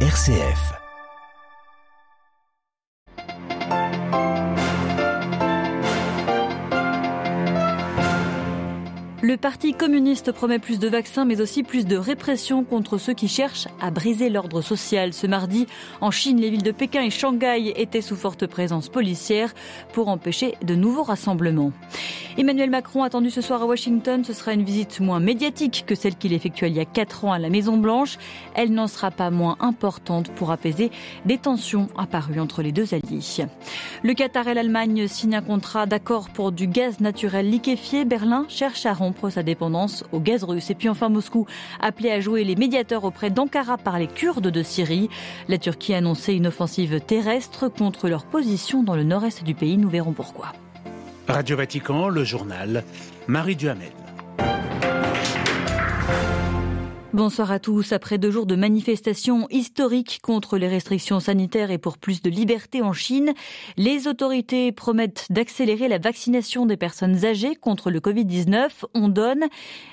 RCF. Le Parti communiste promet plus de vaccins, mais aussi plus de répression contre ceux qui cherchent à briser l'ordre social. Ce mardi, en Chine, les villes de Pékin et Shanghai étaient sous forte présence policière pour empêcher de nouveaux rassemblements. Emmanuel Macron attendu ce soir à Washington, ce sera une visite moins médiatique que celle qu'il effectua il y a quatre ans à la Maison Blanche. Elle n'en sera pas moins importante pour apaiser des tensions apparues entre les deux alliés. Le Qatar et l'Allemagne signent un contrat d'accord pour du gaz naturel liquéfié. Berlin cherche à rompre sa dépendance au gaz russe. Et puis enfin Moscou, appelé à jouer les médiateurs auprès d'Ankara par les Kurdes de Syrie. La Turquie a annoncé une offensive terrestre contre leur position dans le nord-est du pays. Nous verrons pourquoi. Radio Vatican, le journal, Marie Duhamel. Bonsoir à tous. Après deux jours de manifestations historiques contre les restrictions sanitaires et pour plus de liberté en Chine, les autorités promettent d'accélérer la vaccination des personnes âgées contre le Covid-19. On donne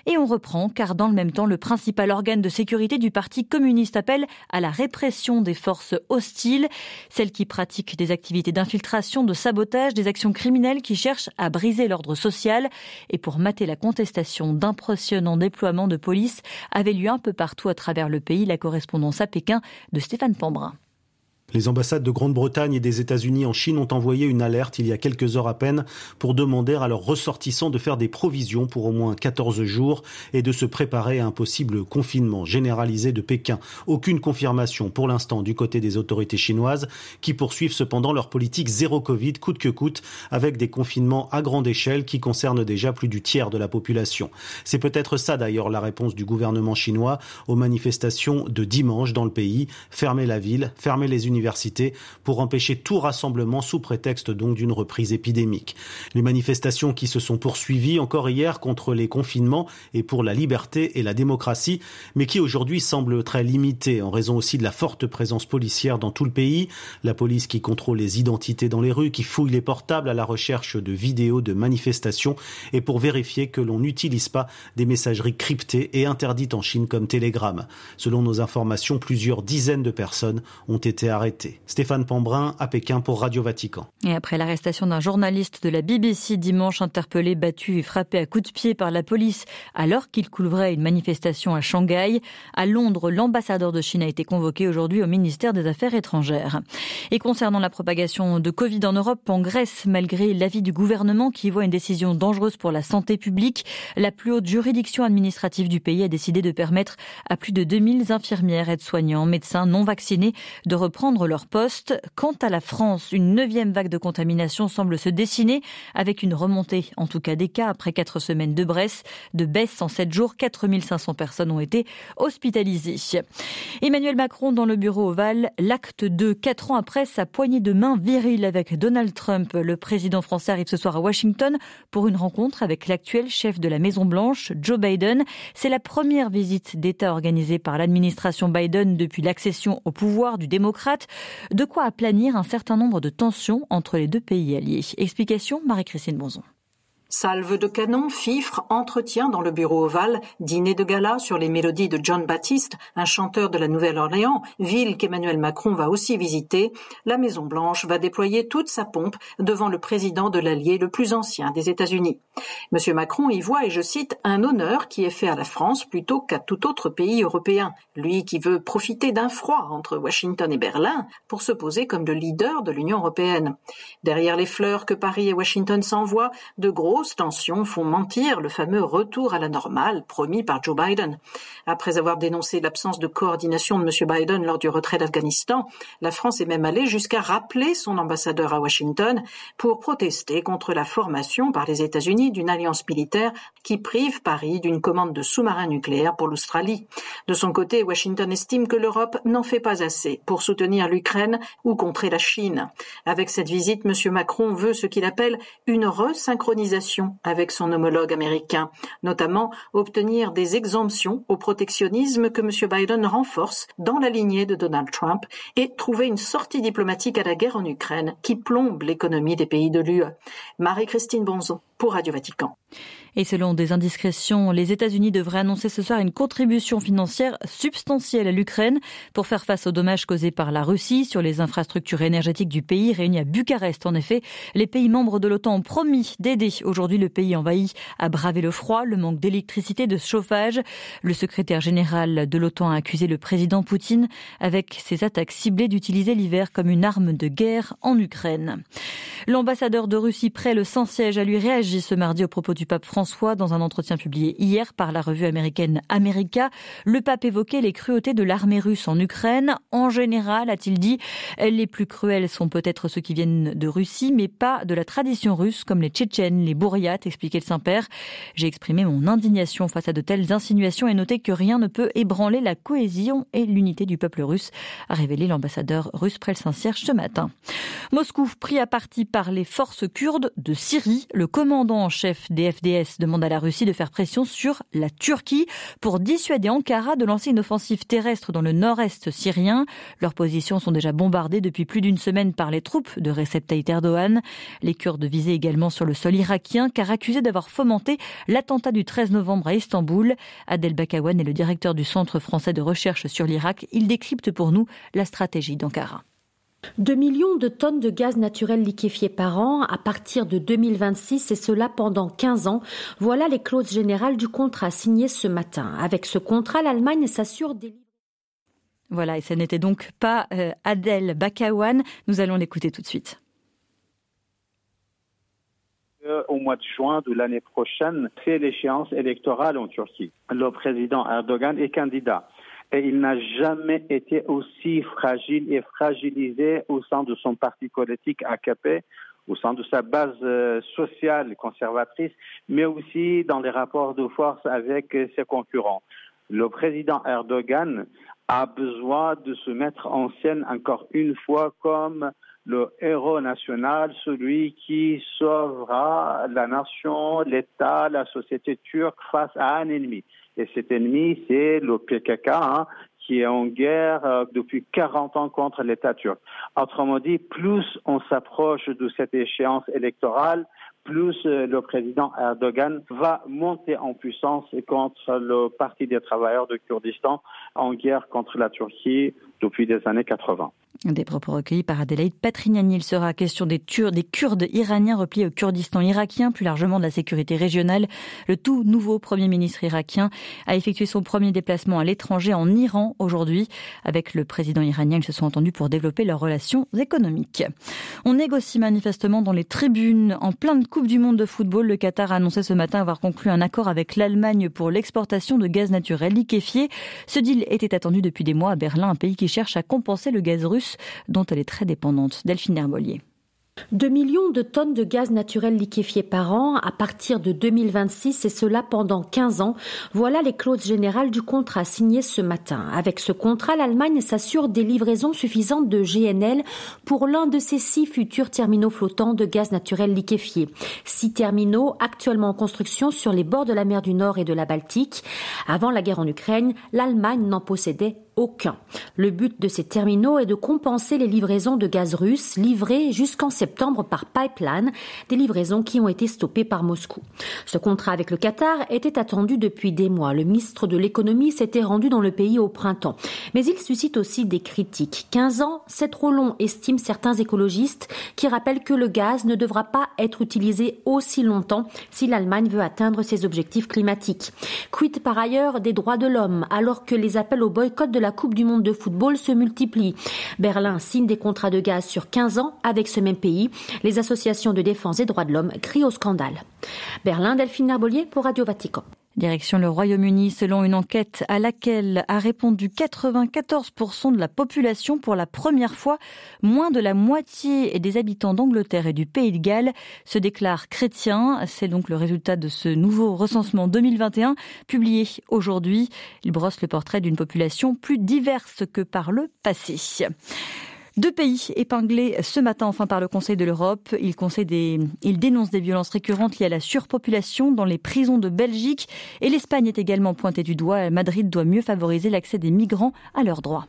et on reprend car dans le même temps, le principal organe de sécurité du Parti communiste appelle à la répression des forces hostiles, celles qui pratiquent des activités d'infiltration, de sabotage, des actions criminelles qui cherchent à briser l'ordre social. Et pour mater la contestation d'impressionnants déploiements de police avait lieu un peu partout à travers le pays. La correspondance à Pékin de Stéphane Pambrin. Les ambassades de Grande-Bretagne et des États-Unis en Chine ont envoyé une alerte il y a quelques heures à peine pour demander à leurs ressortissants de faire des provisions pour au moins 14 jours et de se préparer à un possible confinement généralisé de Pékin. Aucune confirmation pour l'instant du côté des autorités chinoises qui poursuivent cependant leur politique zéro Covid coûte que coûte avec des confinements à grande échelle qui concernent déjà plus du tiers de la population. C'est peut-être ça d'ailleurs la réponse du gouvernement chinois aux manifestations de dimanche dans le pays. Fermer la ville, fermer les universités pour empêcher tout rassemblement sous prétexte donc d'une reprise épidémique. Les manifestations qui se sont poursuivies encore hier contre les confinements et pour la liberté et la démocratie, mais qui aujourd'hui semblent très limitées en raison aussi de la forte présence policière dans tout le pays, la police qui contrôle les identités dans les rues, qui fouille les portables à la recherche de vidéos de manifestations et pour vérifier que l'on n'utilise pas des messageries cryptées et interdites en Chine comme Telegram. Selon nos informations, plusieurs dizaines de personnes ont été arrêtées Stéphane Pambrin à Pékin pour Radio Vatican. Et après l'arrestation d'un journaliste de la BBC dimanche interpellé, battu et frappé à coups de pied par la police alors qu'il couvrait une manifestation à Shanghai, à Londres, l'ambassadeur de Chine a été convoqué aujourd'hui au ministère des Affaires étrangères. Et concernant la propagation de Covid en Europe, en Grèce, malgré l'avis du gouvernement qui voit une décision dangereuse pour la santé publique, la plus haute juridiction administrative du pays a décidé de permettre à plus de 2000 infirmières, aides-soignants, médecins non vaccinés de reprendre leur poste. Quant à la France, une neuvième vague de contamination semble se dessiner avec une remontée, en tout cas des cas, après quatre semaines de Bresse, de baisse en sept jours. 4500 personnes ont été hospitalisées. Emmanuel Macron dans le bureau ovale, l'acte 2, quatre ans après sa poignée de main virile avec Donald Trump. Le président français arrive ce soir à Washington pour une rencontre avec l'actuel chef de la Maison Blanche, Joe Biden. C'est la première visite d'État organisée par l'administration Biden depuis l'accession au pouvoir du démocrate. De quoi aplanir un certain nombre de tensions entre les deux pays alliés. Explication Marie-Christine Bonzon. Salve de canon, fifre, entretien dans le bureau ovale, dîner de gala sur les mélodies de John Baptiste, un chanteur de la Nouvelle-Orléans, ville qu'Emmanuel Macron va aussi visiter, la Maison-Blanche va déployer toute sa pompe devant le président de l'allié le plus ancien des États-Unis. Monsieur Macron y voit, et je cite, un honneur qui est fait à la France plutôt qu'à tout autre pays européen. Lui qui veut profiter d'un froid entre Washington et Berlin pour se poser comme le leader de l'Union européenne. Derrière les fleurs que Paris et Washington s'envoient, de gros tensions font mentir le fameux retour à la normale promis par Joe Biden. Après avoir dénoncé l'absence de coordination de M. Biden lors du retrait d'Afghanistan, la France est même allée jusqu'à rappeler son ambassadeur à Washington pour protester contre la formation par les États-Unis d'une alliance militaire qui prive Paris d'une commande de sous-marins nucléaires pour l'Australie. De son côté, Washington estime que l'Europe n'en fait pas assez pour soutenir l'Ukraine ou contrer la Chine. Avec cette visite, M. Macron veut ce qu'il appelle une resynchronisation avec son homologue américain, notamment obtenir des exemptions au protectionnisme que M. Biden renforce dans la lignée de Donald Trump et trouver une sortie diplomatique à la guerre en Ukraine qui plombe l'économie des pays de l'UE. Marie-Christine Bonzon pour Radio. Et selon des indiscrétions, les États-Unis devraient annoncer ce soir une contribution financière substantielle à l'Ukraine pour faire face aux dommages causés par la Russie sur les infrastructures énergétiques du pays réunis à Bucarest. En effet, les pays membres de l'OTAN ont promis d'aider aujourd'hui le pays envahi à braver le froid, le manque d'électricité, de chauffage. Le secrétaire général de l'OTAN a accusé le président Poutine avec ses attaques ciblées d'utiliser l'hiver comme une arme de guerre en Ukraine. L'ambassadeur de Russie près le Saint-Siège a lui réagi ce mardi au propos du pape François dans un entretien publié hier par la revue américaine America. Le pape évoquait les cruautés de l'armée russe en Ukraine. En général, a-t-il dit, les plus cruels sont peut-être ceux qui viennent de Russie, mais pas de la tradition russe comme les Tchétchènes, les Bouriates, expliquait le Saint-Père. J'ai exprimé mon indignation face à de telles insinuations et noté que rien ne peut ébranler la cohésion et l'unité du peuple russe, a révélé l'ambassadeur russe près le Saint-Cierge ce matin. Moscou pris à partie par les forces kurdes de Syrie. Le commandant en chef des FDS demande à la Russie de faire pression sur la Turquie pour dissuader Ankara de lancer une offensive terrestre dans le nord-est syrien. Leurs positions sont déjà bombardées depuis plus d'une semaine par les troupes de Recep Tayyip Erdogan. Les Kurdes visaient également sur le sol irakien car accusés d'avoir fomenté l'attentat du 13 novembre à Istanbul. Adel Bakawan est le directeur du Centre français de recherche sur l'Irak. Il décrypte pour nous la stratégie d'Ankara. 2 millions de tonnes de gaz naturel liquéfié par an à partir de 2026 et cela pendant 15 ans. Voilà les clauses générales du contrat signé ce matin. Avec ce contrat, l'Allemagne s'assure des voilà, et ce n'était donc pas euh, Adel Bakawan. Nous allons l'écouter tout de suite. Au mois de juin de l'année prochaine, c'est l'échéance électorale en Turquie. Le président Erdogan est candidat et il n'a jamais été aussi fragile et fragilisé au sein de son parti politique AKP, au sein de sa base euh, sociale conservatrice, mais aussi dans les rapports de force avec ses concurrents. Le président Erdogan a besoin de se mettre en scène encore une fois comme le héros national, celui qui sauvera la nation, l'État, la société turque face à un ennemi. Et cet ennemi, c'est le PKK, hein, qui est en guerre euh, depuis 40 ans contre l'État turc. Autrement dit, plus on s'approche de cette échéance électorale, plus euh, le président Erdogan va monter en puissance contre le Parti des travailleurs de Kurdistan en guerre contre la Turquie depuis les années 80. Des propos recueillis par Adelaide Patrignani. Il sera question des, des Kurdes iraniens repliés au Kurdistan irakien, plus largement de la sécurité régionale. Le tout nouveau Premier ministre irakien a effectué son premier déplacement à l'étranger en Iran aujourd'hui. Avec le président iranien, ils se sont entendus pour développer leurs relations économiques. On négocie manifestement dans les tribunes. En pleine Coupe du Monde de football, le Qatar a annoncé ce matin avoir conclu un accord avec l'Allemagne pour l'exportation de gaz naturel liquéfié. Ce deal était attendu depuis des mois à Berlin, un pays qui cherche à compenser le gaz russe dont elle est très dépendante. Delphine Herbolier. 2 millions de tonnes de gaz naturel liquéfié par an à partir de 2026 et cela pendant 15 ans. Voilà les clauses générales du contrat signé ce matin. Avec ce contrat, l'Allemagne s'assure des livraisons suffisantes de GNL pour l'un de ses six futurs terminaux flottants de gaz naturel liquéfié. Six terminaux actuellement en construction sur les bords de la mer du Nord et de la Baltique. Avant la guerre en Ukraine, l'Allemagne n'en possédait aucun. Le but de ces terminaux est de compenser les livraisons de gaz russe livrées jusqu'en septembre par pipeline, des livraisons qui ont été stoppées par Moscou. Ce contrat avec le Qatar était attendu depuis des mois. Le ministre de l'économie s'était rendu dans le pays au printemps. Mais il suscite aussi des critiques. 15 ans, c'est trop long, estiment certains écologistes qui rappellent que le gaz ne devra pas être utilisé aussi longtemps si l'Allemagne veut atteindre ses objectifs climatiques. Quid par ailleurs des droits de l'homme alors que les appels au boycott de la Coupe du Monde de football se multiplient. Berlin signe des contrats de gaz sur 15 ans avec ce même pays. Les associations de défense des droits de l'homme crient au scandale. Berlin, Delphine Narbolier pour Radio Vatican. Direction le Royaume-Uni, selon une enquête à laquelle a répondu 94% de la population pour la première fois, moins de la moitié des habitants d'Angleterre et du Pays de Galles se déclarent chrétiens. C'est donc le résultat de ce nouveau recensement 2021 publié aujourd'hui. Il brosse le portrait d'une population plus diverse que par le passé. Deux pays épinglés ce matin enfin par le Conseil de l'Europe. Il, des... Dénonce des violences récurrentes liées à la surpopulation dans les prisons de Belgique. Et l'Espagne est également pointée du doigt. Madrid doit mieux favoriser l'accès des migrants à leurs droits.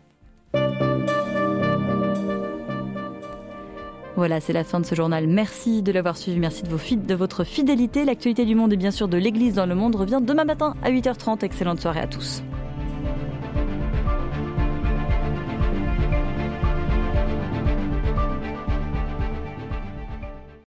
Voilà, c'est la fin de ce journal. Merci de l'avoir suivi, merci de, vos de votre fidélité. L'actualité du monde et bien sûr de l'Église dans le monde revient demain matin à 8h30. Excellente soirée à tous.